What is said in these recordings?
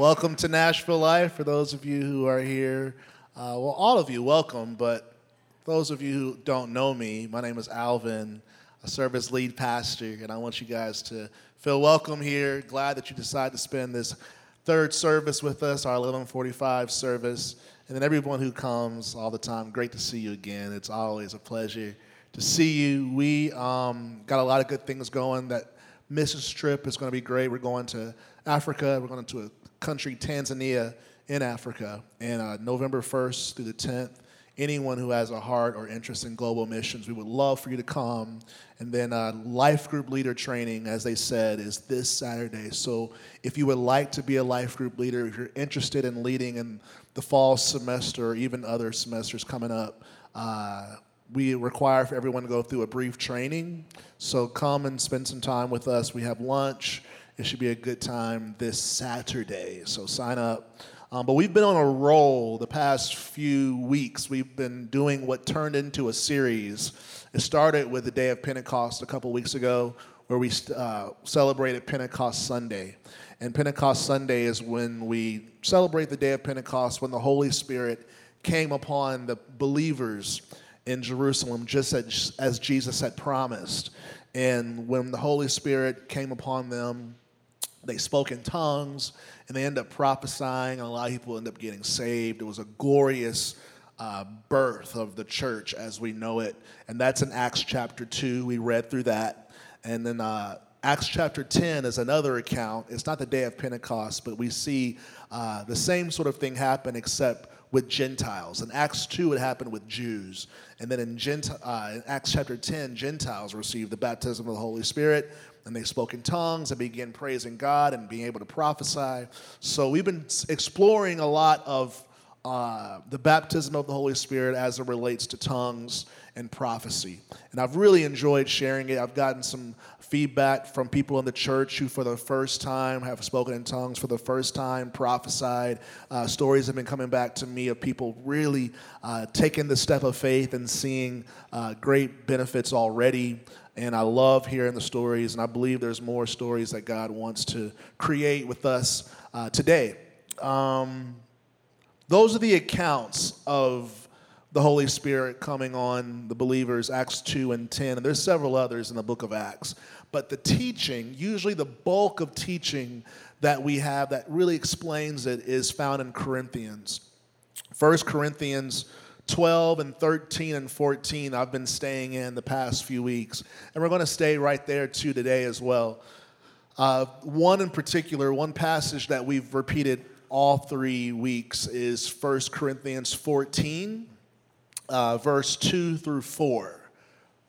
welcome to Nashville Life. For those of you who are here, uh, well, all of you, welcome. But those of you who don't know me, my name is Alvin. I serve as lead pastor, and I want you guys to feel welcome here. Glad that you decided to spend this third service with us, our 1145 service. And then everyone who comes all the time, great to see you again. It's always a pleasure to see you. We um, got a lot of good things going. That missions trip is going to be great. We're going to Africa. We're going to a country, Tanzania, in Africa, and uh, November 1st through the 10th. Anyone who has a heart or interest in global missions, we would love for you to come. And then uh, life group leader training, as they said, is this Saturday. So if you would like to be a life group leader, if you're interested in leading in the fall semester or even other semesters coming up, uh, we require for everyone to go through a brief training. So come and spend some time with us. We have lunch. It should be a good time this Saturday. So sign up. Um, but we've been on a roll the past few weeks. We've been doing what turned into a series. It started with the day of Pentecost a couple weeks ago, where we uh, celebrated Pentecost Sunday. And Pentecost Sunday is when we celebrate the day of Pentecost, when the Holy Spirit came upon the believers in Jerusalem, just as, as Jesus had promised. And when the Holy Spirit came upon them, they spoke in tongues and they end up prophesying, and a lot of people end up getting saved. It was a glorious uh, birth of the church as we know it. And that's in Acts chapter 2. We read through that. And then uh, Acts chapter 10 is another account. It's not the day of Pentecost, but we see uh, the same sort of thing happen except with Gentiles. In Acts 2, it happened with Jews. And then in, Genti- uh, in Acts chapter 10, Gentiles received the baptism of the Holy Spirit and they spoke in tongues and began praising God and being able to prophesy. So we've been exploring a lot of uh, the baptism of the Holy Spirit as it relates to tongues and prophecy. And I've really enjoyed sharing it. I've gotten some feedback from people in the church who, for the first time, have spoken in tongues for the first time, prophesied. Uh, stories have been coming back to me of people really uh, taking the step of faith and seeing uh, great benefits already. And I love hearing the stories, and I believe there's more stories that God wants to create with us uh, today. Um, those are the accounts of the Holy Spirit coming on the believers, Acts 2 and 10, and there's several others in the book of Acts. But the teaching, usually the bulk of teaching that we have that really explains it, is found in Corinthians. 1 Corinthians 12 and 13 and 14, I've been staying in the past few weeks. And we're going to stay right there too today as well. Uh, one in particular, one passage that we've repeated all three weeks is 1 Corinthians 14, uh, verse 2 through 4.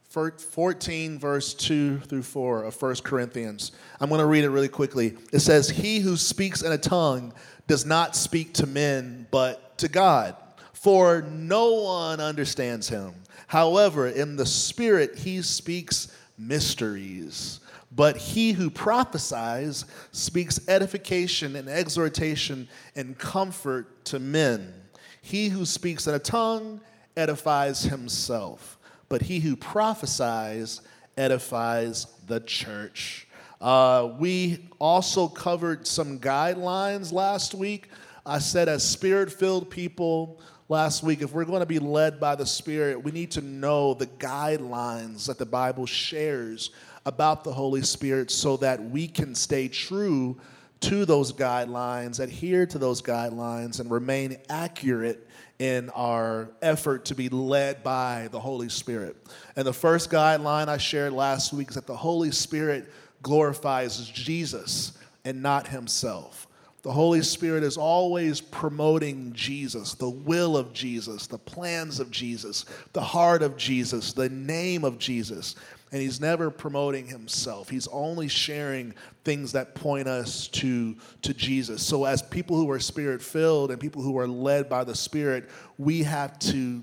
14, verse 2 through 4 of 1 Corinthians. I'm going to read it really quickly. It says, He who speaks in a tongue does not speak to men, but to God, for no one understands him. However, in the Spirit, he speaks mysteries. But he who prophesies speaks edification and exhortation and comfort to men. He who speaks in a tongue edifies himself, but he who prophesies edifies the church. Uh, we also covered some guidelines last week. I said, as spirit filled people, last week, if we're going to be led by the Spirit, we need to know the guidelines that the Bible shares about the Holy Spirit so that we can stay true to those guidelines, adhere to those guidelines, and remain accurate in our effort to be led by the Holy Spirit. And the first guideline I shared last week is that the Holy Spirit glorifies Jesus and not himself. The Holy Spirit is always promoting Jesus, the will of Jesus, the plans of Jesus, the heart of Jesus, the name of Jesus and he's never promoting himself. He's only sharing things that point us to, to Jesus. So, as people who are spirit filled and people who are led by the Spirit, we have to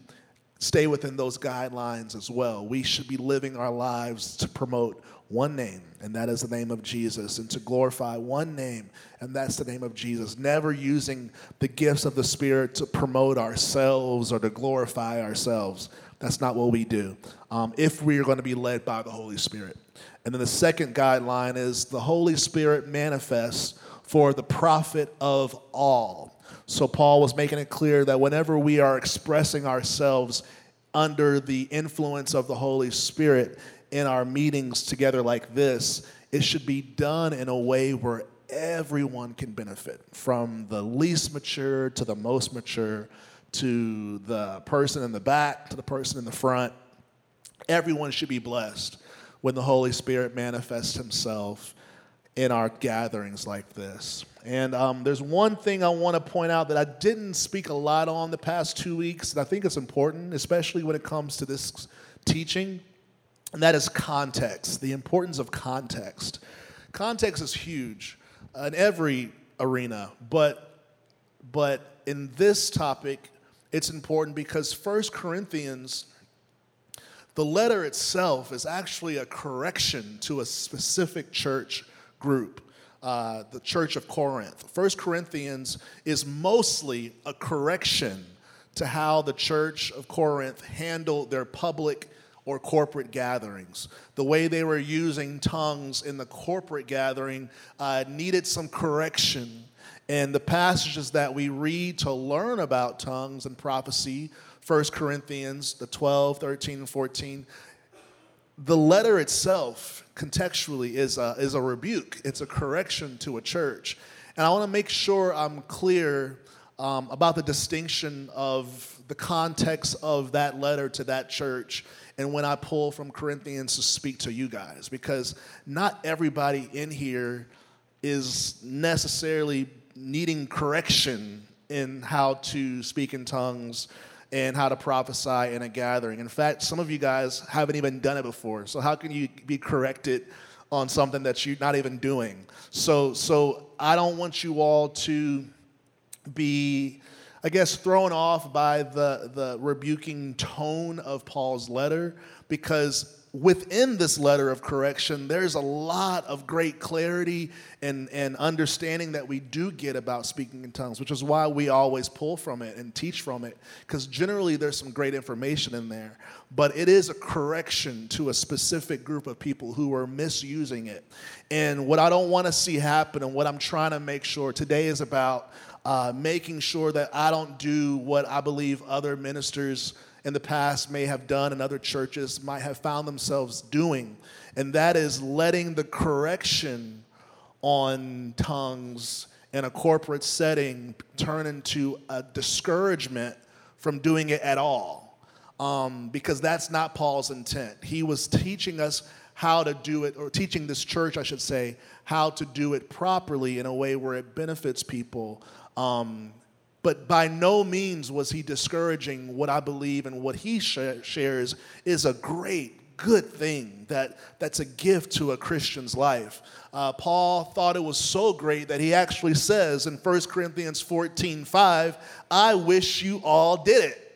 stay within those guidelines as well. We should be living our lives to promote one name, and that is the name of Jesus, and to glorify one name, and that's the name of Jesus. Never using the gifts of the Spirit to promote ourselves or to glorify ourselves that's not what we do. Um, if we are going to be led by the Holy Spirit. And then the second guideline is the Holy Spirit manifests for the profit of all. So Paul was making it clear that whenever we are expressing ourselves under the influence of the Holy Spirit in our meetings together like this, it should be done in a way where everyone can benefit, from the least mature to the most mature, to the person in the back to the person in the front. Everyone should be blessed when the Holy Spirit manifests Himself in our gatherings like this. And um, there's one thing I want to point out that I didn't speak a lot on the past two weeks, and I think it's important, especially when it comes to this teaching, and that is context, the importance of context. Context is huge in every arena, but, but in this topic, it's important because First Corinthians, the letter itself is actually a correction to a specific church group. Uh, the church of Corinth. First Corinthians is mostly a correction to how the church of Corinth handled their public or corporate gatherings. The way they were using tongues in the corporate gathering uh, needed some correction. And the passages that we read to learn about tongues and prophecy, 1 Corinthians, the 12, 13, and 14, the letter itself contextually is a, is a rebuke, it's a correction to a church. And I want to make sure I'm clear um, about the distinction of the context of that letter to that church and when I pull from Corinthians to speak to you guys, because not everybody in here is necessarily needing correction in how to speak in tongues and how to prophesy in a gathering. In fact, some of you guys haven't even done it before. So how can you be corrected on something that you're not even doing? So so I don't want you all to be I guess thrown off by the the rebuking tone of Paul's letter because within this letter of correction, there's a lot of great clarity and, and understanding that we do get about speaking in tongues, which is why we always pull from it and teach from it, because generally there's some great information in there. But it is a correction to a specific group of people who are misusing it. And what I don't want to see happen, and what I'm trying to make sure today is about uh, making sure that I don't do what I believe other ministers in the past may have done and other churches might have found themselves doing, and that is letting the correction on tongues in a corporate setting turn into a discouragement from doing it at all. Um, because that's not Paul's intent. He was teaching us how to do it, or teaching this church, I should say, how to do it properly in a way where it benefits people. Um, but by no means was he discouraging what I believe and what he sh- shares is a great, good thing that, that's a gift to a Christian's life. Uh, Paul thought it was so great that he actually says in 1 Corinthians 14 5, I wish you all did it.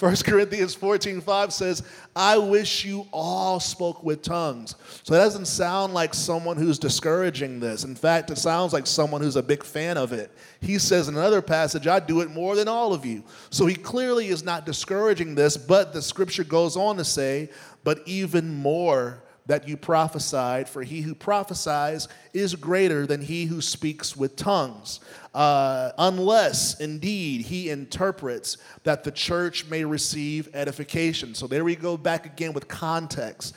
1 Corinthians 14 5 says, I wish you all spoke with tongues. So it doesn't sound like someone who's discouraging this. In fact, it sounds like someone who's a big fan of it. He says in another passage, I do it more than all of you. So he clearly is not discouraging this, but the scripture goes on to say, but even more that you prophesied, for he who prophesies is greater than he who speaks with tongues, uh, unless indeed he interprets that the church may receive edification. So there we go back again with context.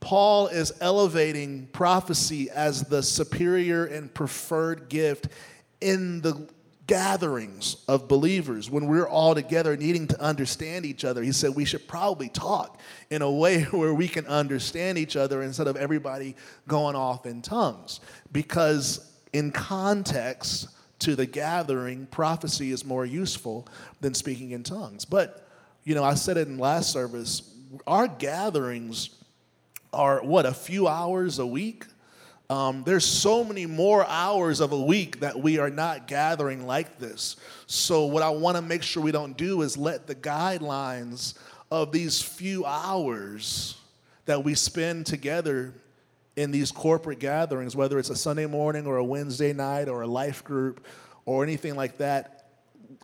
Paul is elevating prophecy as the superior and preferred gift in the gatherings of believers, when we're all together needing to understand each other, he said we should probably talk in a way where we can understand each other instead of everybody going off in tongues. Because in context to the gathering, prophecy is more useful than speaking in tongues. But, you know, I said it in last service, our gatherings are what, a few hours a week? Um, there's so many more hours of a week that we are not gathering like this. So, what I want to make sure we don't do is let the guidelines of these few hours that we spend together in these corporate gatherings, whether it's a Sunday morning or a Wednesday night or a life group or anything like that,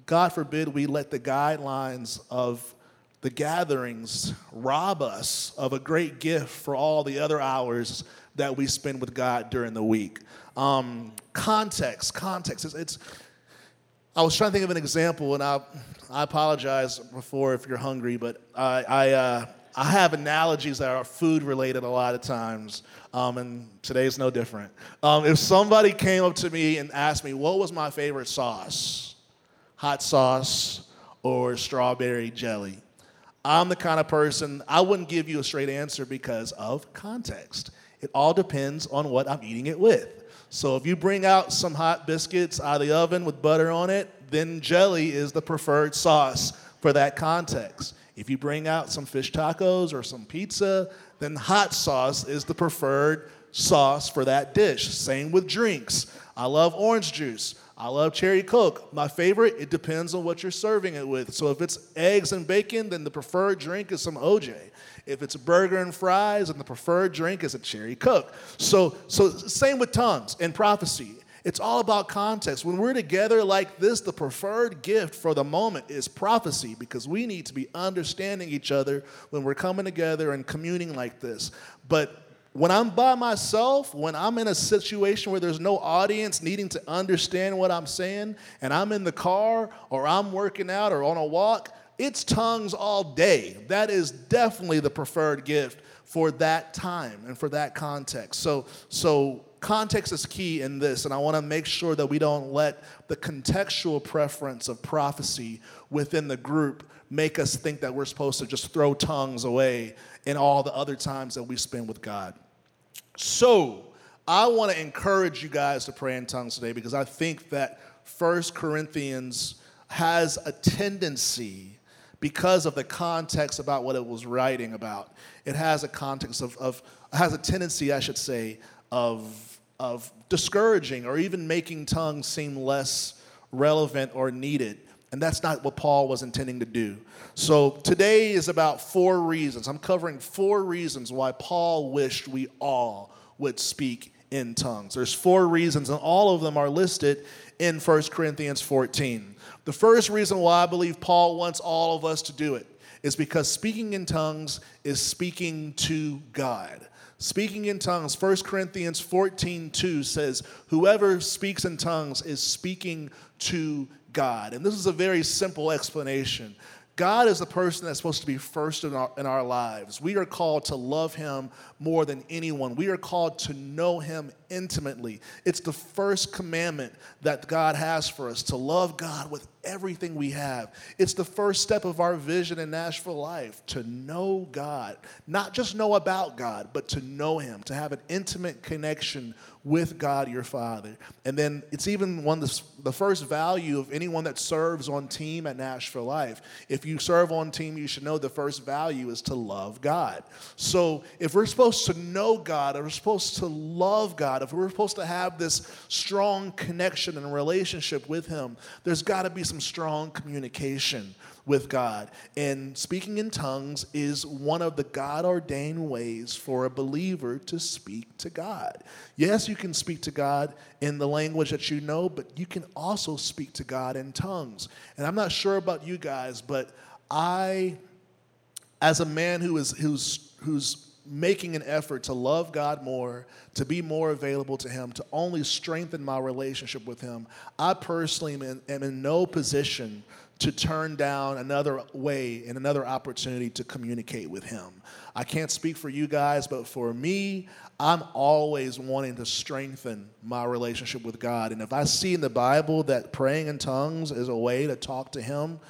God forbid we let the guidelines of the gatherings rob us of a great gift for all the other hours that we spend with God during the week. Um, context, context. It's, it's, I was trying to think of an example, and I, I apologize before if you're hungry, but I, I, uh, I have analogies that are food related a lot of times, um, and today's no different. Um, if somebody came up to me and asked me, what was my favorite sauce? Hot sauce or strawberry jelly? I'm the kind of person, I wouldn't give you a straight answer because of context. It all depends on what I'm eating it with. So if you bring out some hot biscuits out of the oven with butter on it, then jelly is the preferred sauce for that context. If you bring out some fish tacos or some pizza, then hot sauce is the preferred sauce for that dish. Same with drinks. I love orange juice. I love cherry coke. My favorite, it depends on what you're serving it with. So if it's eggs and bacon, then the preferred drink is some OJ. If it's a burger and fries, and the preferred drink is a cherry coke. So, so same with tongues and prophecy. It's all about context. When we're together like this, the preferred gift for the moment is prophecy because we need to be understanding each other when we're coming together and communing like this. But when I'm by myself, when I'm in a situation where there's no audience needing to understand what I'm saying, and I'm in the car or I'm working out or on a walk, it's tongues all day. That is definitely the preferred gift for that time and for that context. So, so context is key in this, and I want to make sure that we don't let the contextual preference of prophecy within the group make us think that we're supposed to just throw tongues away in all the other times that we spend with God. So, I want to encourage you guys to pray in tongues today because I think that First Corinthians has a tendency because of the context about what it was writing about. It has a context of, of has a tendency, I should say, of, of discouraging or even making tongues seem less relevant or needed. And that's not what Paul was intending to do. So today is about four reasons. I'm covering four reasons why Paul wished we all would speak in tongues. There's four reasons, and all of them are listed in 1 Corinthians 14. The first reason why I believe Paul wants all of us to do it is because speaking in tongues is speaking to God. Speaking in tongues, 1 Corinthians 14 2 says, Whoever speaks in tongues is speaking to God. And this is a very simple explanation. God is the person that's supposed to be first in our, in our lives. We are called to love Him more than anyone. We are called to know Him intimately. It's the first commandment that God has for us to love God with everything we have. It's the first step of our vision in Nashville life to know God, not just know about God, but to know Him, to have an intimate connection with God your Father. And then it's even one the, the first value of anyone that serves on team at Nashville Life. If you serve on team, you should know the first value is to love God. So if we're supposed to know God, if we're supposed to love God, if we're supposed to have this strong connection and relationship with Him, there's got to be some strong communication with God. And speaking in tongues is one of the God ordained ways for a believer to speak to God. Yes, you can speak to God in the language that you know, but you can also speak to God in tongues. And I'm not sure about you guys, but I, as a man who is who's who's making an effort to love God more, to be more available to Him, to only strengthen my relationship with Him, I personally am in, am in no position to turn down another way and another opportunity to communicate with Him. I can't speak for you guys, but for me, I'm always wanting to strengthen my relationship with God. And if I see in the Bible that praying in tongues is a way to talk to Him,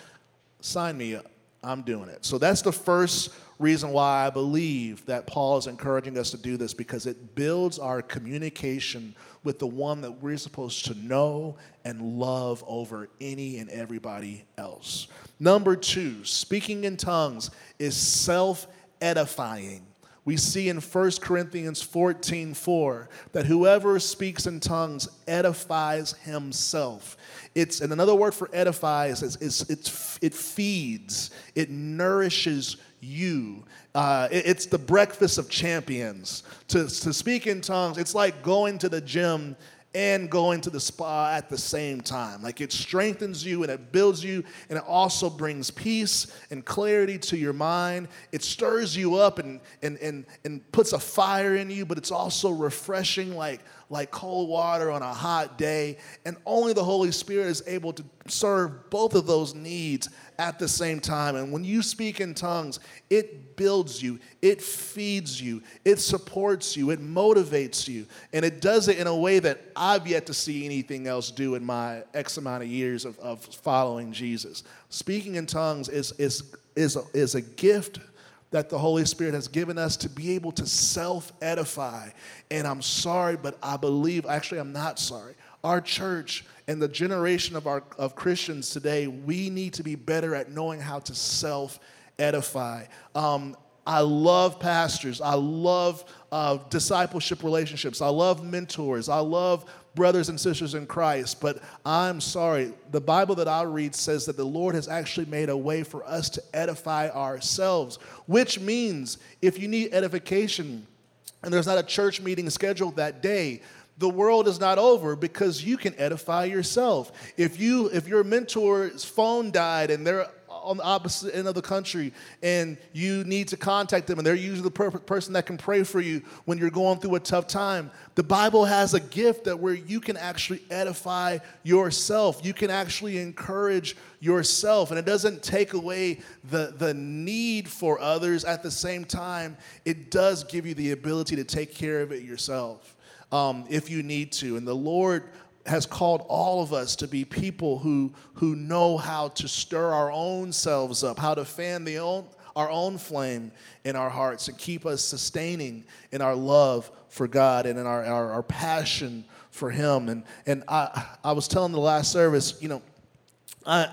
sign me up. I'm doing it. So that's the first reason why I believe that Paul is encouraging us to do this because it builds our communication with the one that we're supposed to know and love over any and everybody else. Number two, speaking in tongues is self edifying. We see in 1 Corinthians 14 4 that whoever speaks in tongues edifies himself. It's, and another word for edify is, is, is it's, it feeds, it nourishes you. Uh, it, it's the breakfast of champions. To, to speak in tongues, it's like going to the gym and going to the spa at the same time. Like it strengthens you and it builds you and it also brings peace and clarity to your mind. It stirs you up and, and, and, and puts a fire in you, but it's also refreshing like, like cold water on a hot day. And only the Holy Spirit is able to serve both of those needs at the same time. And when you speak in tongues, it builds you, it feeds you, it supports you, it motivates you. And it does it in a way that I've yet to see anything else do in my X amount of years of, of following Jesus. Speaking in tongues is, is, is, a, is a gift that the Holy Spirit has given us to be able to self edify. And I'm sorry, but I believe, actually, I'm not sorry. Our church and the generation of, our, of Christians today, we need to be better at knowing how to self edify. Um, I love pastors. I love uh, discipleship relationships. I love mentors. I love brothers and sisters in Christ. But I'm sorry, the Bible that I read says that the Lord has actually made a way for us to edify ourselves, which means if you need edification and there's not a church meeting scheduled that day, the world is not over because you can edify yourself. If you if your mentor's phone died and they're on the opposite end of the country and you need to contact them and they're usually the perfect person that can pray for you when you're going through a tough time. The bible has a gift that where you can actually edify yourself. You can actually encourage yourself and it doesn't take away the, the need for others. At the same time it does give you the ability to take care of it yourself um, if you need to. And the Lord has called all of us to be people who, who know how to stir our own selves up, how to fan the own, our own flame in our hearts and keep us sustaining in our love for God and in our, our, our passion for Him. And, and I, I was telling the last service, you know, I,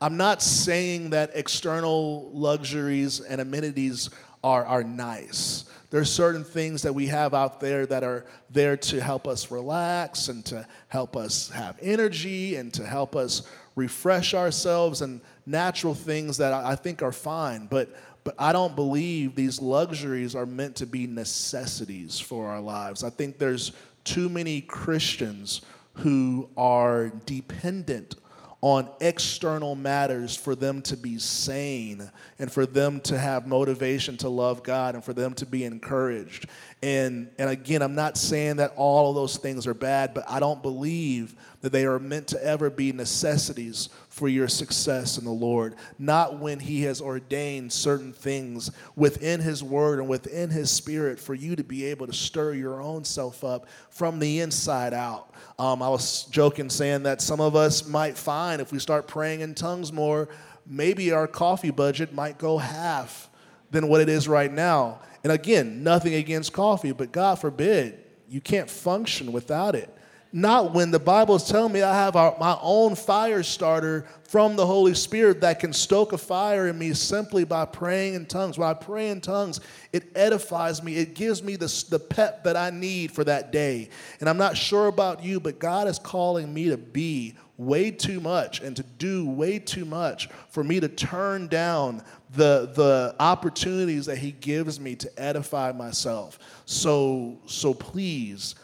I'm not saying that external luxuries and amenities are, are nice. There's certain things that we have out there that are there to help us relax and to help us have energy and to help us refresh ourselves and natural things that I think are fine. But but I don't believe these luxuries are meant to be necessities for our lives. I think there's too many Christians who are dependent on external matters for them to be sane and for them to have motivation to love God and for them to be encouraged. And, and again, I'm not saying that all of those things are bad, but I don't believe that they are meant to ever be necessities for your success in the Lord. Not when He has ordained certain things within His Word and within His Spirit for you to be able to stir your own self up from the inside out. Um, I was joking saying that some of us might find if we start praying in tongues more, maybe our coffee budget might go half than what it is right now. And again, nothing against coffee, but God forbid, you can't function without it. Not when the Bible is telling me I have our, my own fire starter from the Holy Spirit that can stoke a fire in me simply by praying in tongues. When I pray in tongues, it edifies me, it gives me the, the pep that I need for that day. And I'm not sure about you, but God is calling me to be way too much and to do way too much for me to turn down the, the opportunities that He gives me to edify myself. So, so please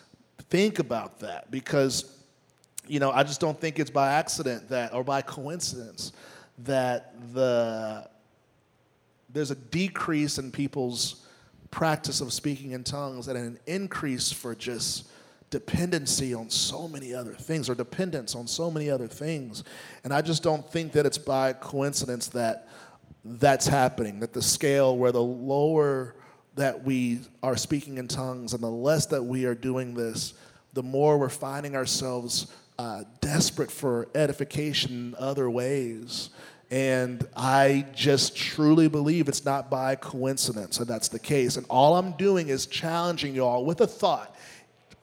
think about that because, you know, I just don't think it's by accident that, or by coincidence, that the, there's a decrease in people's practice of speaking in tongues and an increase for just dependency on so many other things or dependence on so many other things. And I just don't think that it's by coincidence that that's happening, that the scale where the lower that we are speaking in tongues and the less that we are doing this, the more we're finding ourselves uh, desperate for edification in other ways. And I just truly believe it's not by coincidence that that's the case. And all I'm doing is challenging you all with a thought.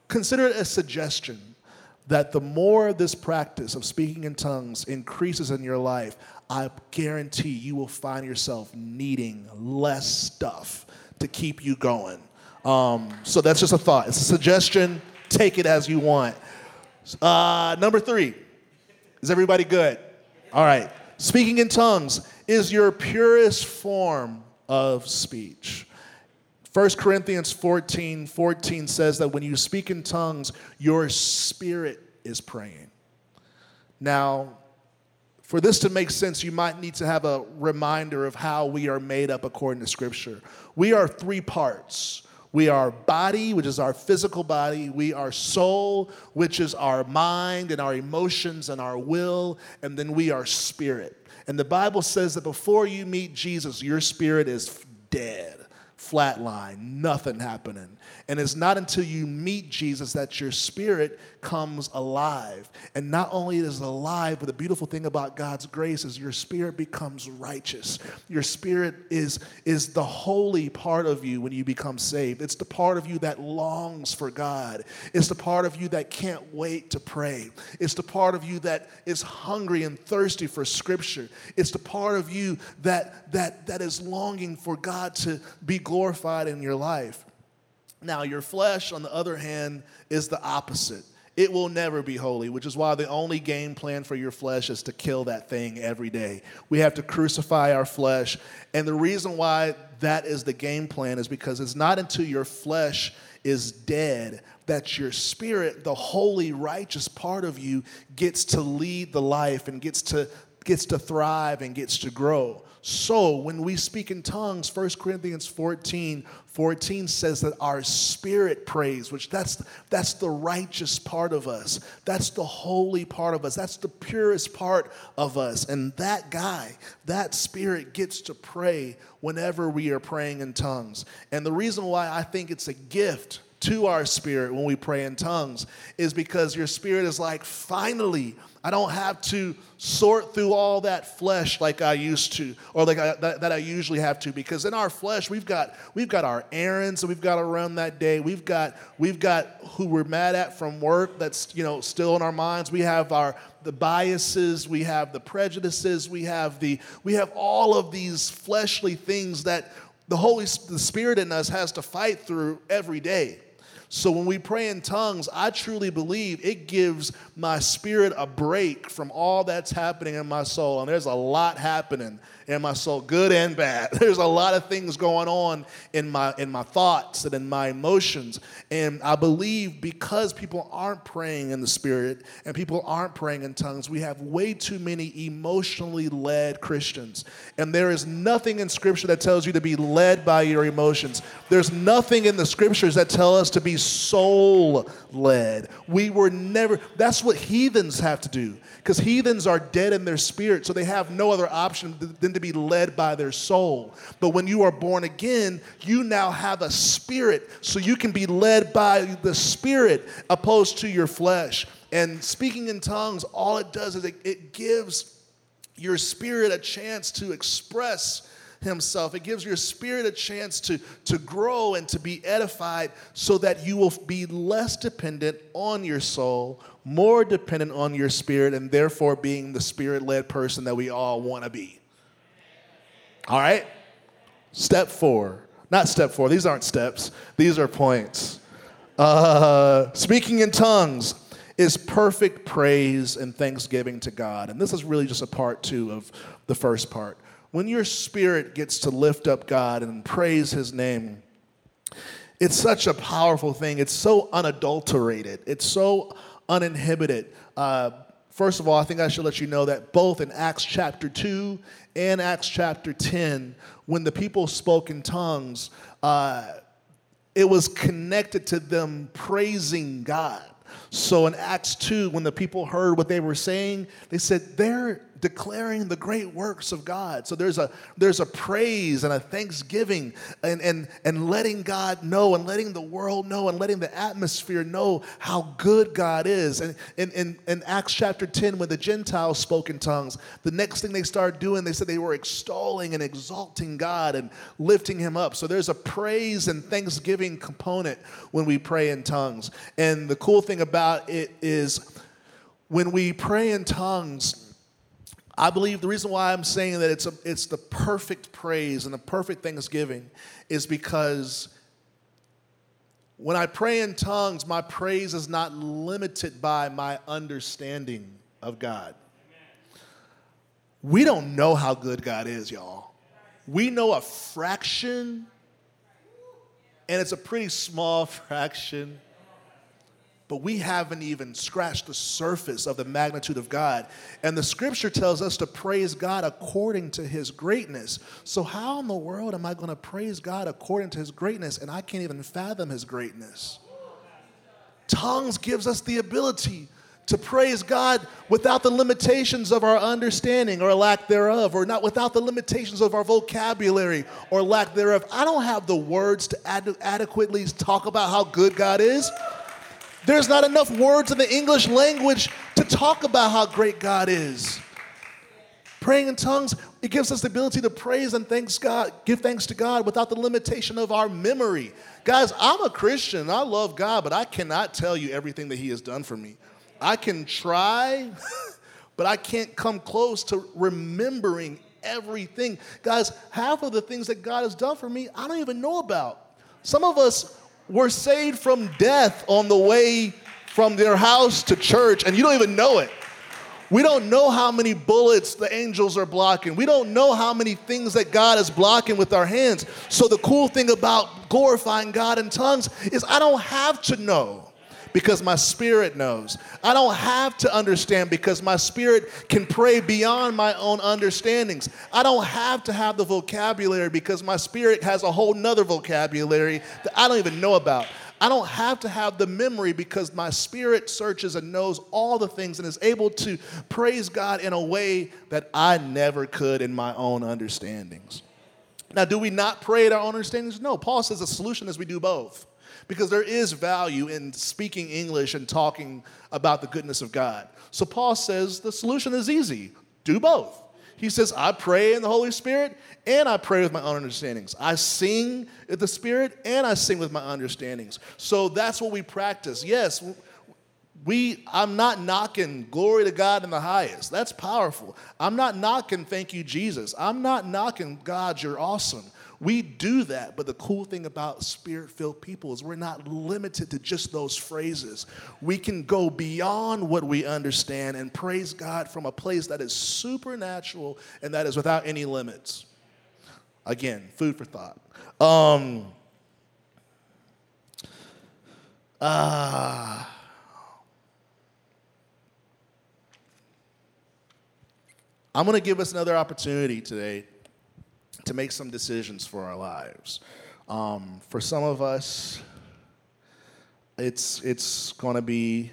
Consider it a suggestion that the more this practice of speaking in tongues increases in your life, I guarantee you will find yourself needing less stuff to keep you going. Um, so that's just a thought. It's a suggestion. Take it as you want. Uh, number three. Is everybody good? All right. Speaking in tongues is your purest form of speech. 1 Corinthians 14 14 says that when you speak in tongues, your spirit is praying. Now, for this to make sense, you might need to have a reminder of how we are made up according to Scripture. We are three parts. We are body, which is our physical body. We are soul, which is our mind and our emotions and our will. And then we are spirit. And the Bible says that before you meet Jesus, your spirit is dead flatline, nothing happening. And it's not until you meet Jesus that your spirit comes alive. And not only is it alive, but the beautiful thing about God's grace is your spirit becomes righteous. Your spirit is, is the holy part of you when you become saved. It's the part of you that longs for God. It's the part of you that can't wait to pray. It's the part of you that is hungry and thirsty for scripture. It's the part of you that that that is longing for God to be glorified in your life. Now, your flesh, on the other hand, is the opposite. It will never be holy, which is why the only game plan for your flesh is to kill that thing every day. We have to crucify our flesh. And the reason why that is the game plan is because it's not until your flesh is dead that your spirit, the holy, righteous part of you, gets to lead the life and gets to, gets to thrive and gets to grow. So when we speak in tongues, 1 Corinthians 14, 14 says that our spirit prays, which that's that's the righteous part of us. That's the holy part of us. That's the purest part of us. And that guy, that spirit gets to pray whenever we are praying in tongues. And the reason why I think it's a gift to our spirit when we pray in tongues is because your spirit is like, finally, I don't have to sort through all that flesh like I used to, or like I, that, that, I usually have to. Because in our flesh, we've got we've got our errands that we've got to run that day. We've got we've got who we're mad at from work that's you know still in our minds. We have our the biases, we have the prejudices, we have the we have all of these fleshly things that the Holy the Spirit in us has to fight through every day. So when we pray in tongues, I truly believe it gives my spirit a break from all that's happening in my soul. And there's a lot happening in my soul, good and bad. There's a lot of things going on in my in my thoughts and in my emotions. And I believe because people aren't praying in the spirit and people aren't praying in tongues, we have way too many emotionally led Christians. And there is nothing in scripture that tells you to be led by your emotions. There's nothing in the scriptures that tell us to be soul led. We were never that's what heathens have to do because heathens are dead in their spirit, so they have no other option than to be led by their soul. But when you are born again, you now have a spirit, so you can be led by the spirit opposed to your flesh. And speaking in tongues, all it does is it, it gives your spirit a chance to express himself. It gives your spirit a chance to, to grow and to be edified so that you will be less dependent on your soul, more dependent on your spirit, and therefore being the spirit led person that we all want to be. All right? Step four. Not step four, these aren't steps, these are points. Uh, speaking in tongues is perfect praise and thanksgiving to God. And this is really just a part two of the first part. When your spirit gets to lift up God and praise his name, it's such a powerful thing. It's so unadulterated, it's so uninhibited. Uh, first of all, I think I should let you know that both in Acts chapter 2 and Acts chapter 10, when the people spoke in tongues, uh, it was connected to them praising God. So in Acts 2, when the people heard what they were saying, they said, They're declaring the great works of God. So there's a there's a praise and a thanksgiving and and and letting God know and letting the world know and letting the atmosphere know how good God is. And in, in, in Acts chapter 10, when the Gentiles spoke in tongues, the next thing they started doing, they said they were extolling and exalting God and lifting him up. So there's a praise and thanksgiving component when we pray in tongues. And the cool thing about it is when we pray in tongues, I believe the reason why I'm saying that it's, a, it's the perfect praise and the perfect thanksgiving is because when I pray in tongues, my praise is not limited by my understanding of God. We don't know how good God is, y'all. We know a fraction And it's a pretty small fraction but we haven't even scratched the surface of the magnitude of God. And the scripture tells us to praise God according to his greatness. So, how in the world am I going to praise God according to his greatness and I can't even fathom his greatness? Tongues gives us the ability to praise God without the limitations of our understanding or lack thereof, or not without the limitations of our vocabulary or lack thereof. I don't have the words to ad- adequately talk about how good God is. There's not enough words in the English language to talk about how great God is. Praying in tongues, it gives us the ability to praise and thanks God, give thanks to God without the limitation of our memory. Guys, I'm a Christian. I love God, but I cannot tell you everything that He has done for me. I can try, but I can't come close to remembering everything. Guys, half of the things that God has done for me, I don't even know about. Some of us were saved from death on the way from their house to church, and you don't even know it. We don't know how many bullets the angels are blocking. We don't know how many things that God is blocking with our hands. So, the cool thing about glorifying God in tongues is I don't have to know because my spirit knows. I don't have to understand because my spirit can pray beyond my own understandings. I don't have to have the vocabulary because my spirit has a whole nother vocabulary that I don't even know about. I don't have to have the memory because my spirit searches and knows all the things and is able to praise God in a way that I never could in my own understandings. Now, do we not pray at our own understandings? No. Paul says the solution is we do both because there is value in speaking English and talking about the goodness of God. So Paul says the solution is easy do both. He says, I pray in the Holy Spirit and I pray with my own understandings. I sing in the Spirit and I sing with my understandings. So that's what we practice. Yes, we i'm not knocking glory to god in the highest that's powerful i'm not knocking thank you jesus i'm not knocking god you're awesome we do that, but the cool thing about spirit filled people is we're not limited to just those phrases. We can go beyond what we understand and praise God from a place that is supernatural and that is without any limits. Again, food for thought. Um, uh, I'm going to give us another opportunity today to make some decisions for our lives. Um, for some of us, it's it's going to be,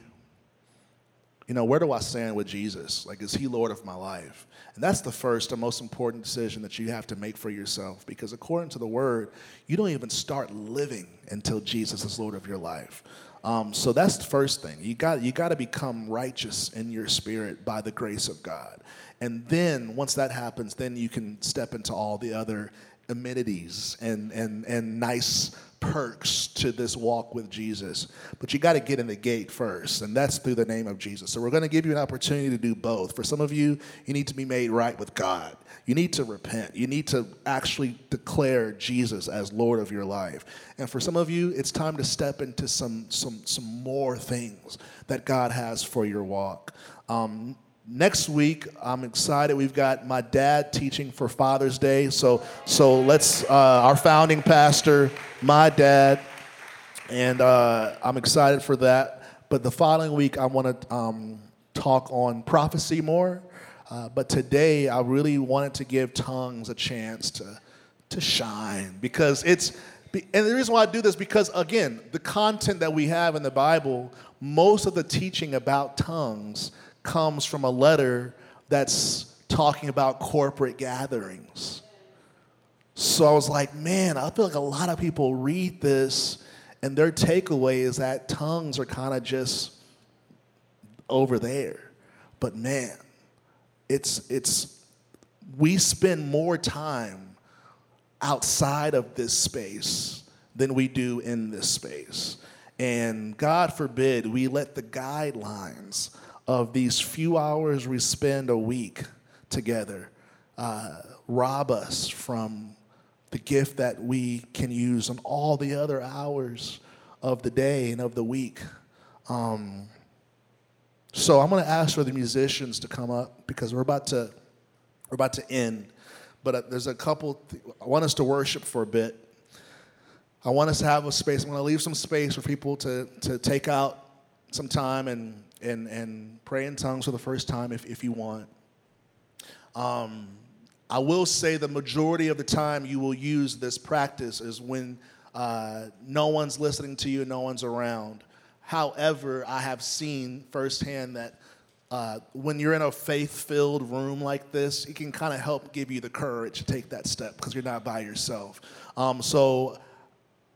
you know, where do I stand with Jesus? Like, is He Lord of my life? And that's the first and most important decision that you have to make for yourself, because according to the Word, you don't even start living until Jesus is Lord of your life. Um, so that's the first thing. You got you got to become righteous in your spirit by the grace of God. And then once that happens, then you can step into all the other amenities and, and, and nice perks to this walk with Jesus. But you got to get in the gate first, and that's through the name of Jesus. So we're going to give you an opportunity to do both. For some of you, you need to be made right with God. You need to repent. You need to actually declare Jesus as Lord of your life. And for some of you, it's time to step into some some some more things that God has for your walk. Um, next week i'm excited. We've got my dad teaching for father's day. So so let's uh, our founding pastor my dad and uh, i'm excited for that. But the following week i want to um, talk on prophecy more. Uh, but today i really wanted to give tongues a chance to to shine because it's and the reason why i do this because again the content that we have in the bible most of the teaching about tongues comes from a letter that's talking about corporate gatherings. So I was like, man, I feel like a lot of people read this and their takeaway is that tongues are kind of just over there. But man, it's it's we spend more time outside of this space than we do in this space. And God forbid we let the guidelines of these few hours we spend a week together uh, rob us from the gift that we can use on all the other hours of the day and of the week. Um, so I'm going to ask for the musicians to come up because we're about to we're about to end. But uh, there's a couple. Th- I want us to worship for a bit, I want us to have a space. I'm going to leave some space for people to, to take out some time and, and, and pray in tongues for the first time if, if you want. Um, I will say the majority of the time you will use this practice is when uh, no one's listening to you, no one's around. However, I have seen firsthand that uh, when you're in a faith filled room like this, it can kind of help give you the courage to take that step because you're not by yourself. Um, so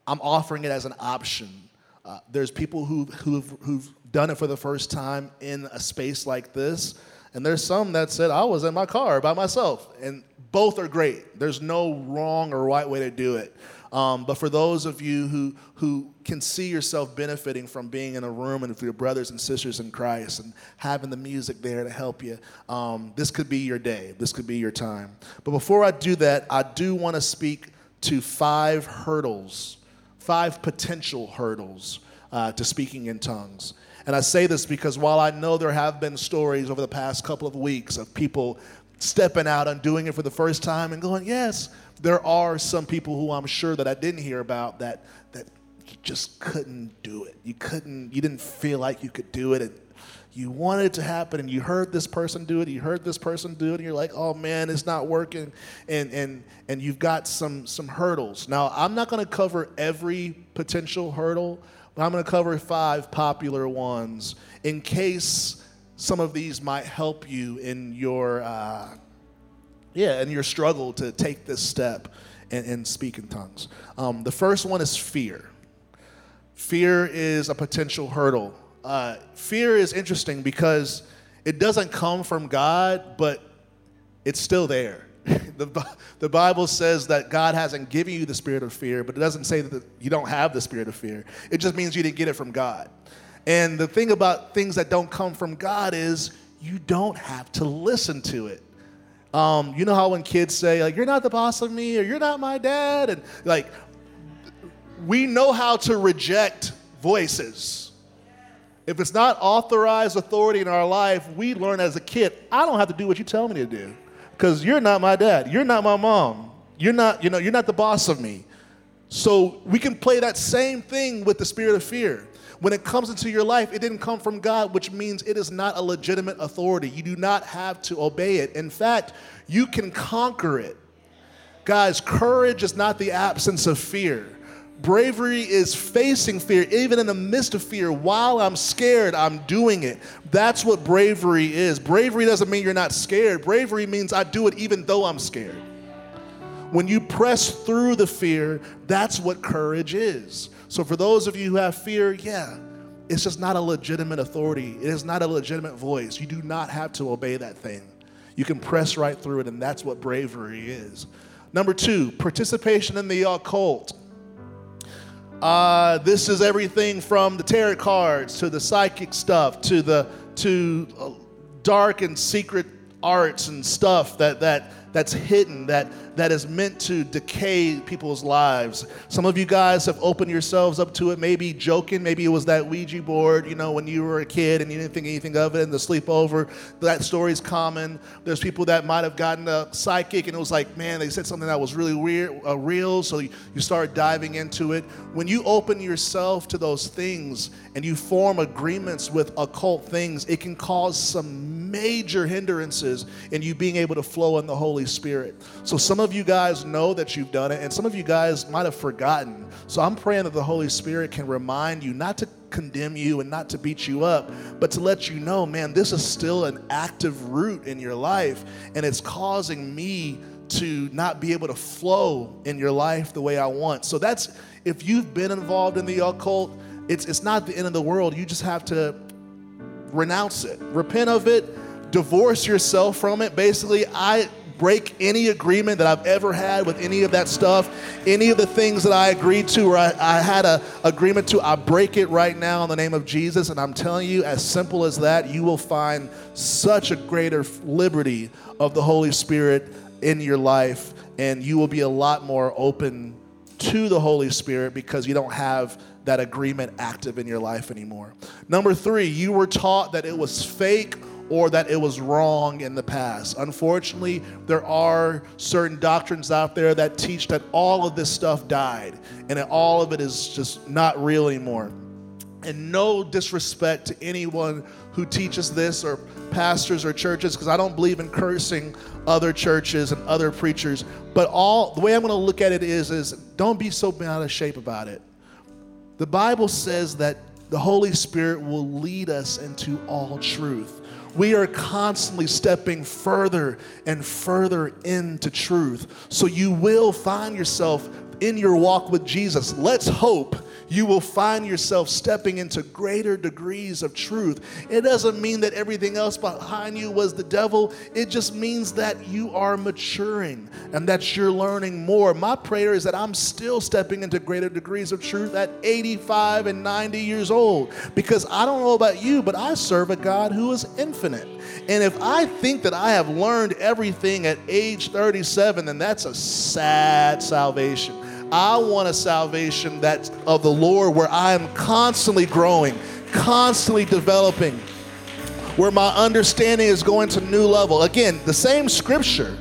I'm offering it as an option. Uh, there's people who, who've, who've done it for the first time in a space like this. And there's some that said, I was in my car by myself. And both are great. There's no wrong or right way to do it. Um, but for those of you who, who can see yourself benefiting from being in a room and with your brothers and sisters in Christ and having the music there to help you, um, this could be your day. This could be your time. But before I do that, I do want to speak to five hurdles, five potential hurdles uh, to speaking in tongues. And I say this because while I know there have been stories over the past couple of weeks of people stepping out and doing it for the first time and going, yes, there are some people who I'm sure that I didn't hear about that that you just couldn't do it. You couldn't, you didn't feel like you could do it. And you wanted it to happen and you heard this person do it, you heard this person do it, and you're like, oh man, it's not working. And and and you've got some some hurdles. Now I'm not gonna cover every potential hurdle, but I'm gonna cover five popular ones in case some of these might help you in your uh, yeah, and your struggle to take this step and, and speak in tongues. Um, the first one is fear. Fear is a potential hurdle. Uh, fear is interesting because it doesn't come from God, but it's still there. The, the Bible says that God hasn't given you the spirit of fear, but it doesn't say that you don't have the spirit of fear. It just means you didn't get it from God. And the thing about things that don't come from God is you don't have to listen to it. Um, you know how when kids say, like, you're not the boss of me or you're not my dad? And like, we know how to reject voices. If it's not authorized authority in our life, we learn as a kid, I don't have to do what you tell me to do because you're not my dad. You're not my mom. You're not, you know, you're not the boss of me. So we can play that same thing with the spirit of fear. When it comes into your life, it didn't come from God, which means it is not a legitimate authority. You do not have to obey it. In fact, you can conquer it. Guys, courage is not the absence of fear. Bravery is facing fear, even in the midst of fear. While I'm scared, I'm doing it. That's what bravery is. Bravery doesn't mean you're not scared. Bravery means I do it even though I'm scared. When you press through the fear, that's what courage is. So, for those of you who have fear, yeah, it's just not a legitimate authority. It is not a legitimate voice. You do not have to obey that thing. You can press right through it, and that's what bravery is. Number two, participation in the occult. Uh, this is everything from the tarot cards to the psychic stuff to the to uh, dark and secret arts and stuff that that that's hidden that that is meant to decay people's lives. Some of you guys have opened yourselves up to it, maybe joking. Maybe it was that Ouija board, you know, when you were a kid and you didn't think anything of it, and the sleepover. That story is common. There's people that might have gotten a psychic and it was like, man, they said something that was really weird, uh, real, so you, you start diving into it. When you open yourself to those things and you form agreements with occult things, it can cause some major hindrances in you being able to flow in the Holy Spirit. So some of you guys know that you've done it, and some of you guys might have forgotten. So I'm praying that the Holy Spirit can remind you not to condemn you and not to beat you up, but to let you know, man, this is still an active root in your life, and it's causing me to not be able to flow in your life the way I want. So that's if you've been involved in the occult, it's it's not the end of the world. You just have to renounce it, repent of it, divorce yourself from it. Basically, I break any agreement that I've ever had with any of that stuff, any of the things that I agreed to or I, I had an agreement to, I break it right now in the name of Jesus. And I'm telling you, as simple as that, you will find such a greater liberty of the Holy Spirit in your life, and you will be a lot more open to the Holy Spirit because you don't have that agreement active in your life anymore. Number three, you were taught that it was fake or that it was wrong in the past. Unfortunately, there are certain doctrines out there that teach that all of this stuff died and all of it is just not real anymore. And no disrespect to anyone who teaches this or pastors or churches because I don't believe in cursing other churches and other preachers. But all the way I'm going to look at it is is don't be so out of shape about it. The Bible says that the Holy Spirit will lead us into all truth we are constantly stepping further and further into truth. So you will find yourself in your walk with Jesus. Let's hope you will find yourself stepping into greater degrees of truth. It doesn't mean that everything else behind you was the devil, it just means that you are maturing and that you're learning more. My prayer is that I'm still stepping into greater degrees of truth at 85 and 90 years old because I don't know about you, but I serve a God who is infinite. And if I think that I have learned everything at age 37, then that's a sad salvation. I want a salvation that's of the Lord where I am constantly growing, constantly developing, where my understanding is going to new level. Again, the same scripture.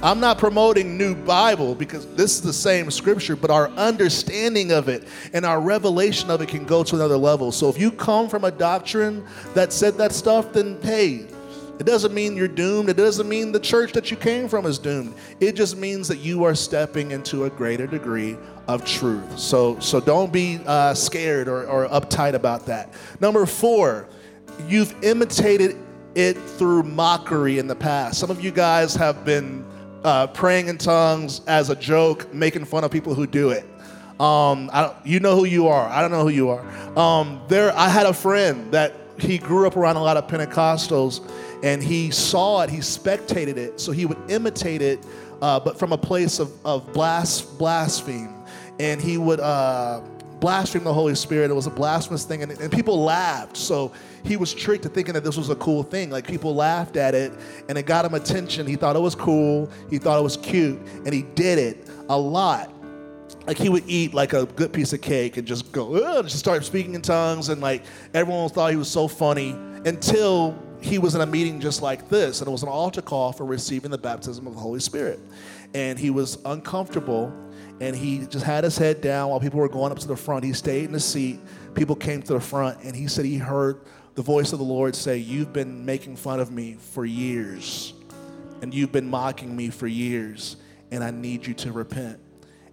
I'm not promoting new Bible because this is the same scripture, but our understanding of it and our revelation of it can go to another level. So if you come from a doctrine that said that stuff, then hey, it doesn't mean you're doomed. It doesn't mean the church that you came from is doomed. It just means that you are stepping into a greater degree of truth. So, so don't be uh, scared or, or uptight about that. Number four, you've imitated it through mockery in the past. Some of you guys have been uh, praying in tongues as a joke, making fun of people who do it. Um, I you know who you are. I don't know who you are. Um, there, I had a friend that he grew up around a lot of Pentecostals and he saw it, he spectated it, so he would imitate it, uh, but from a place of, of blas- blaspheme. And he would uh, blaspheme the Holy Spirit. It was a blasphemous thing, and, and people laughed. So he was tricked to thinking that this was a cool thing. Like people laughed at it, and it got him attention. He thought it was cool, he thought it was cute, and he did it a lot like he would eat like a good piece of cake and just go just start speaking in tongues and like everyone thought he was so funny until he was in a meeting just like this, and it was an altar call for receiving the baptism of the Holy Spirit. And he was uncomfortable, and he just had his head down while people were going up to the front. He stayed in the seat. People came to the front, and he said he heard the voice of the Lord say, You've been making fun of me for years, and you've been mocking me for years, and I need you to repent.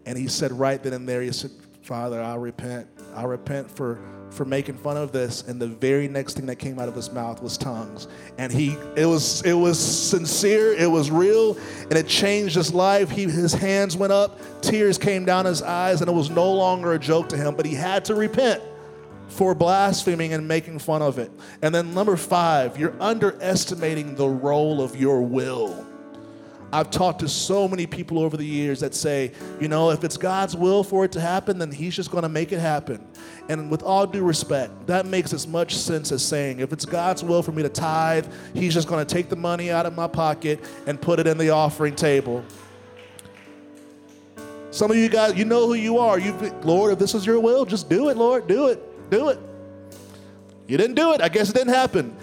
And he said, right then and there, he said, Father, I repent. I repent for for making fun of this and the very next thing that came out of his mouth was tongues. And he it was it was sincere it was real and it changed his life. He his hands went up tears came down his eyes and it was no longer a joke to him but he had to repent for blaspheming and making fun of it. And then number 5 you're underestimating the role of your will I've talked to so many people over the years that say, you know, if it's God's will for it to happen, then He's just going to make it happen. And with all due respect, that makes as much sense as saying, if it's God's will for me to tithe, He's just going to take the money out of my pocket and put it in the offering table. Some of you guys, you know who you are. You, Lord, if this is your will, just do it, Lord. Do it. Do it. You didn't do it. I guess it didn't happen.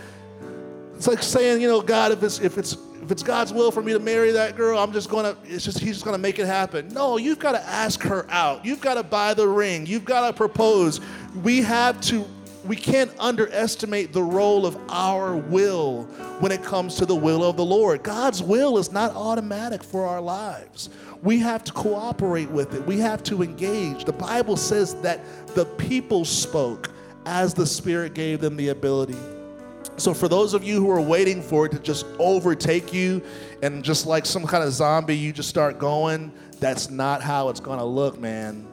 It's like saying, you know, God, if it's if it's if it's God's will for me to marry that girl, I'm just gonna, it's just, he's just gonna make it happen. No, you've got to ask her out. You've got to buy the ring. You've got to propose. We have to, we can't underestimate the role of our will when it comes to the will of the Lord. God's will is not automatic for our lives. We have to cooperate with it. We have to engage. The Bible says that the people spoke as the Spirit gave them the ability. So, for those of you who are waiting for it to just overtake you and just like some kind of zombie, you just start going, that's not how it's gonna look, man.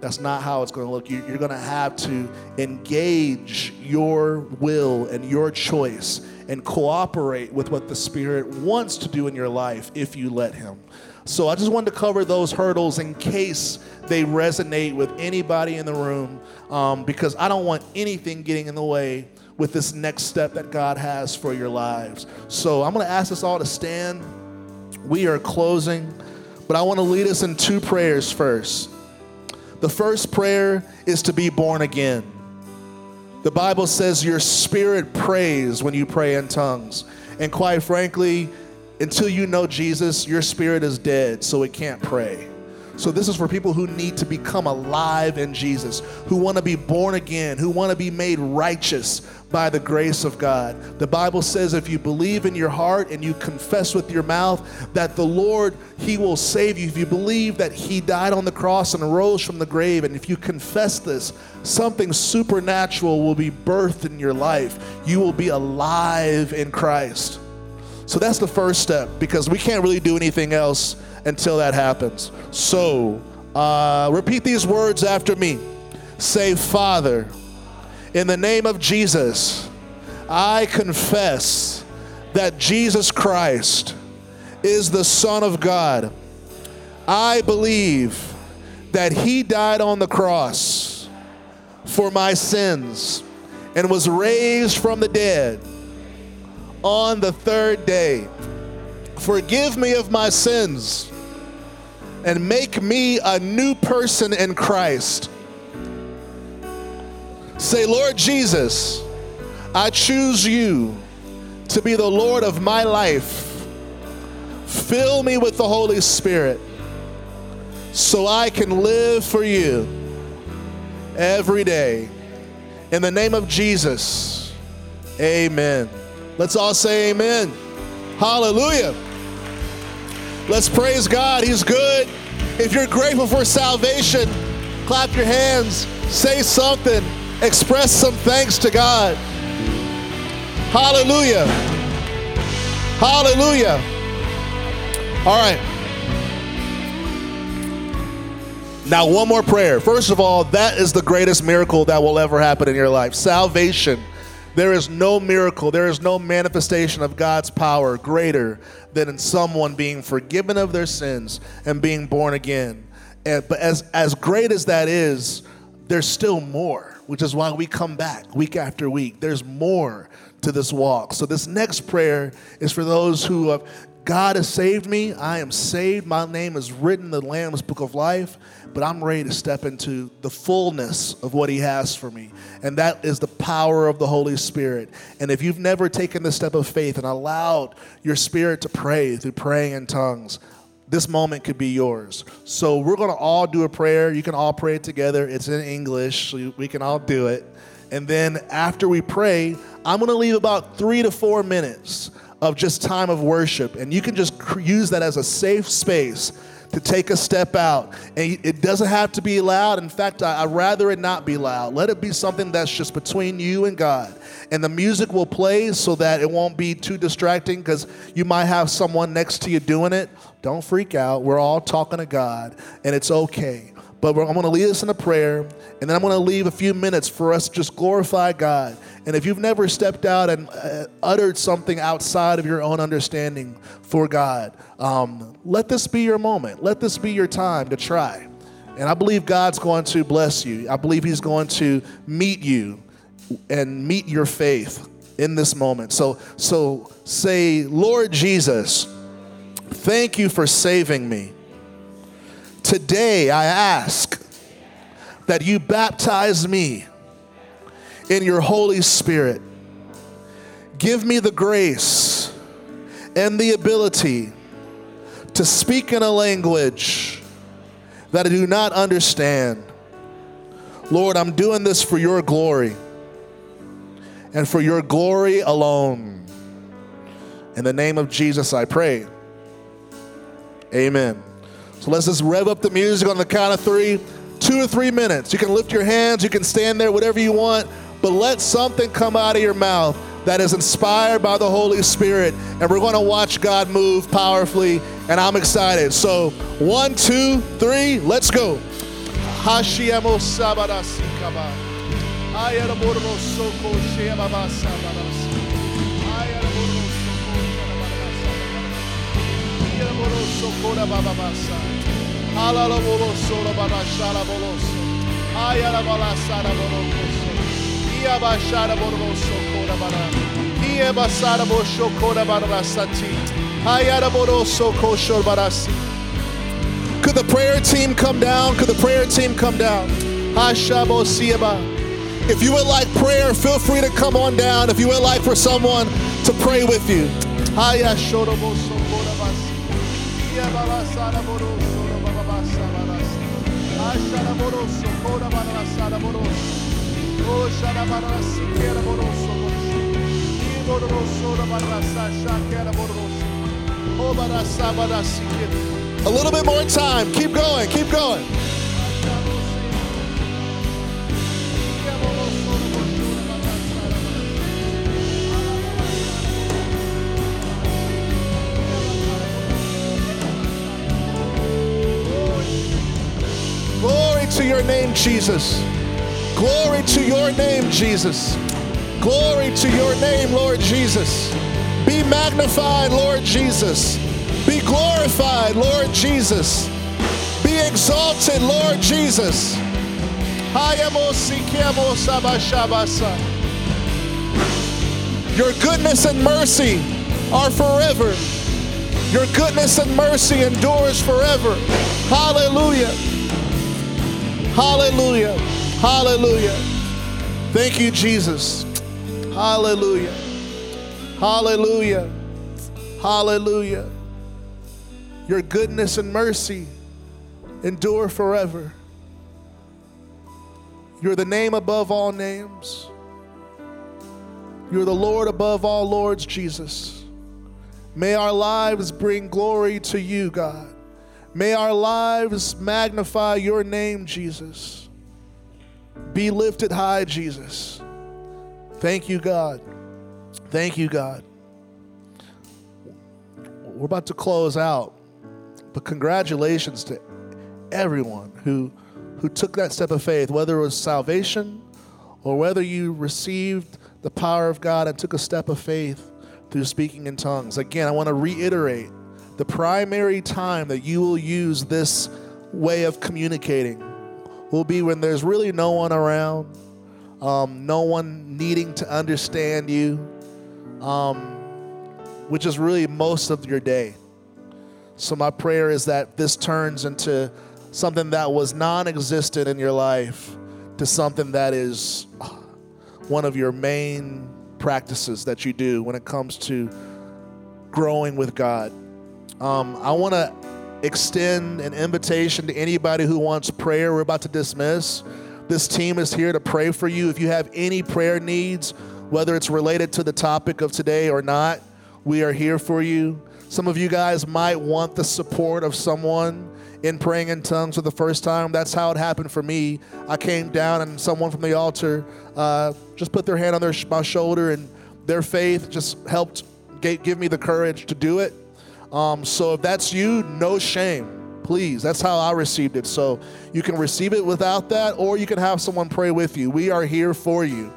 That's not how it's gonna look. You're gonna have to engage your will and your choice and cooperate with what the Spirit wants to do in your life if you let Him. So, I just wanted to cover those hurdles in case they resonate with anybody in the room um, because I don't want anything getting in the way with this next step that God has for your lives. So I'm going to ask us all to stand. We are closing, but I want to lead us in two prayers first. The first prayer is to be born again. The Bible says your spirit prays when you pray in tongues. And quite frankly, until you know Jesus, your spirit is dead, so it can't pray. So, this is for people who need to become alive in Jesus, who want to be born again, who want to be made righteous by the grace of God. The Bible says if you believe in your heart and you confess with your mouth that the Lord, He will save you, if you believe that He died on the cross and rose from the grave, and if you confess this, something supernatural will be birthed in your life. You will be alive in Christ. So, that's the first step because we can't really do anything else until that happens. So, uh, repeat these words after me. Say, Father, in the name of Jesus, I confess that Jesus Christ is the Son of God. I believe that He died on the cross for my sins and was raised from the dead on the third day. Forgive me of my sins and make me a new person in Christ. Say, Lord Jesus, I choose you to be the Lord of my life. Fill me with the Holy Spirit so I can live for you every day. In the name of Jesus, amen. Let's all say amen. Hallelujah. Let's praise God. He's good. If you're grateful for salvation, clap your hands, say something, express some thanks to God. Hallelujah. Hallelujah. All right. Now, one more prayer. First of all, that is the greatest miracle that will ever happen in your life salvation. There is no miracle, there is no manifestation of God's power greater than in someone being forgiven of their sins and being born again. And, but as, as great as that is, there's still more, which is why we come back week after week. There's more to this walk. So, this next prayer is for those who have God has saved me. I am saved. My name is written in the Lamb's book of life but I'm ready to step into the fullness of what He has for me. And that is the power of the Holy Spirit. And if you've never taken the step of faith and allowed your spirit to pray through praying in tongues, this moment could be yours. So we're going to all do a prayer. You can all pray it together. It's in English, so we can all do it. And then after we pray, I'm going to leave about three to four minutes of just time of worship. And you can just use that as a safe space to take a step out. And it doesn't have to be loud. In fact, I, would rather it not be loud. Let it be something that's just between you and God. And the music will play so that it won't be too distracting because you might have someone next to you doing it. Don't freak out. We're all talking to God, and it's okay. But I'm going to lead us in a prayer, and then I'm going to leave a few minutes for us to just glorify God. And if you've never stepped out and uh, uttered something outside of your own understanding for God, um, let this be your moment. Let this be your time to try. And I believe God's going to bless you. I believe He's going to meet you and meet your faith in this moment. So, so say, Lord Jesus, thank you for saving me. Today I ask that you baptize me in your Holy Spirit. Give me the grace and the ability to speak in a language that I do not understand. Lord, I'm doing this for your glory and for your glory alone. In the name of Jesus, I pray. Amen. So let's just rev up the music on the count of three, two or three minutes. You can lift your hands, you can stand there, whatever you want, but let something come out of your mouth that is inspired by the Holy Spirit. And we're going to watch God move powerfully, and I'm excited. So, one, two, three, let's go. Hashiamo sabarasikaba. Ayaraboro soko shebaba sabarasi. Could the prayer team come down? Could the prayer team come down? If you would like prayer, feel free to come on down. If you would like for someone to pray with you. A little bit more time. Keep going. Keep going. Jesus. Glory to your name, Jesus. Glory to your name, Lord Jesus. Be magnified, Lord Jesus. Be glorified, Lord Jesus. Be exalted, Lord Jesus. Your goodness and mercy are forever. Your goodness and mercy endures forever. Hallelujah. Hallelujah. Hallelujah. Thank you, Jesus. Hallelujah. Hallelujah. Hallelujah. Your goodness and mercy endure forever. You're the name above all names. You're the Lord above all lords, Jesus. May our lives bring glory to you, God. May our lives magnify your name, Jesus. Be lifted high, Jesus. Thank you, God. Thank you, God. We're about to close out, but congratulations to everyone who, who took that step of faith, whether it was salvation or whether you received the power of God and took a step of faith through speaking in tongues. Again, I want to reiterate the primary time that you will use this way of communicating will be when there's really no one around, um, no one needing to understand you, um, which is really most of your day. So, my prayer is that this turns into something that was non existent in your life to something that is one of your main practices that you do when it comes to growing with God. Um, I want to extend an invitation to anybody who wants prayer. We're about to dismiss. This team is here to pray for you. If you have any prayer needs, whether it's related to the topic of today or not, we are here for you. Some of you guys might want the support of someone in praying in tongues for the first time. That's how it happened for me. I came down and someone from the altar uh, just put their hand on their, my shoulder, and their faith just helped give me the courage to do it. Um, so if that's you, no shame. Please, that's how I received it. So you can receive it without that, or you can have someone pray with you. We are here for you.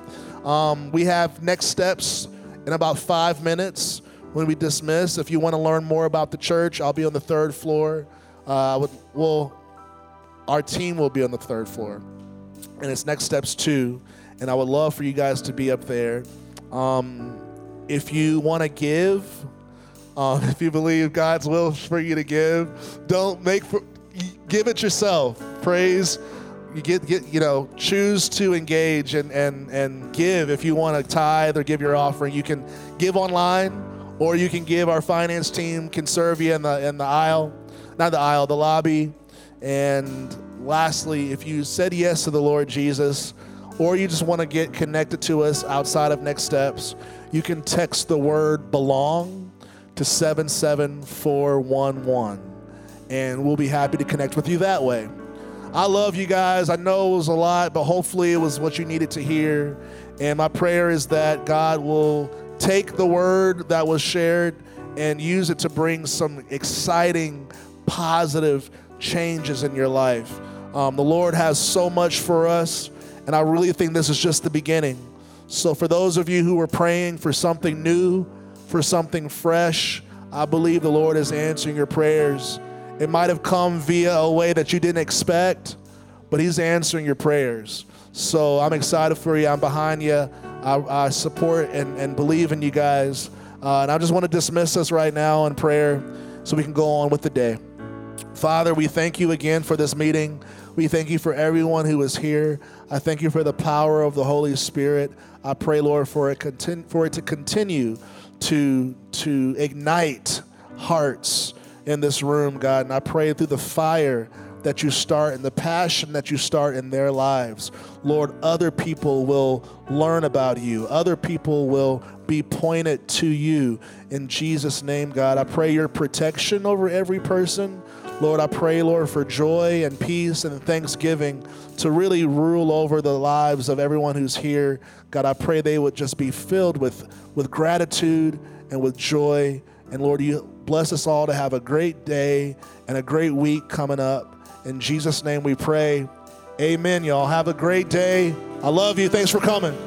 Um, we have next steps in about five minutes when we dismiss. If you want to learn more about the church, I'll be on the third floor. Uh, with, well, our team will be on the third floor, and it's next steps two. And I would love for you guys to be up there. Um, if you want to give, um, if you believe God's will for you to give, don't make for, give it yourself. Praise. You get, get you know choose to engage and and and give if you want to tithe or give your offering. You can give online, or you can give. Our finance team can serve you in the in the aisle not the aisle, the lobby. And lastly, if you said yes to the Lord Jesus, or you just want to get connected to us outside of Next Steps, you can text the word belong to 77411, and we'll be happy to connect with you that way. I love you guys. I know it was a lot, but hopefully it was what you needed to hear. And my prayer is that God will take the word that was shared and use it to bring some exciting positive changes in your life. Um, the Lord has so much for us, and I really think this is just the beginning. So, for those of you who are praying for something new, for something fresh, I believe the Lord is answering your prayers. It might have come via a way that you didn't expect, but He's answering your prayers. So, I'm excited for you. I'm behind you. I, I support and, and believe in you guys. Uh, and I just want to dismiss us right now in prayer so we can go on with the day. Father, we thank you again for this meeting. We thank you for everyone who is here. I thank you for the power of the Holy Spirit. I pray, Lord, for it, contin- for it to continue to, to ignite hearts in this room, God. And I pray through the fire that you start and the passion that you start in their lives, Lord, other people will learn about you. Other people will be pointed to you. In Jesus' name, God, I pray your protection over every person. Lord, I pray, Lord, for joy and peace and thanksgiving to really rule over the lives of everyone who's here. God, I pray they would just be filled with, with gratitude and with joy. And Lord, you bless us all to have a great day and a great week coming up. In Jesus' name we pray. Amen, y'all. Have a great day. I love you. Thanks for coming.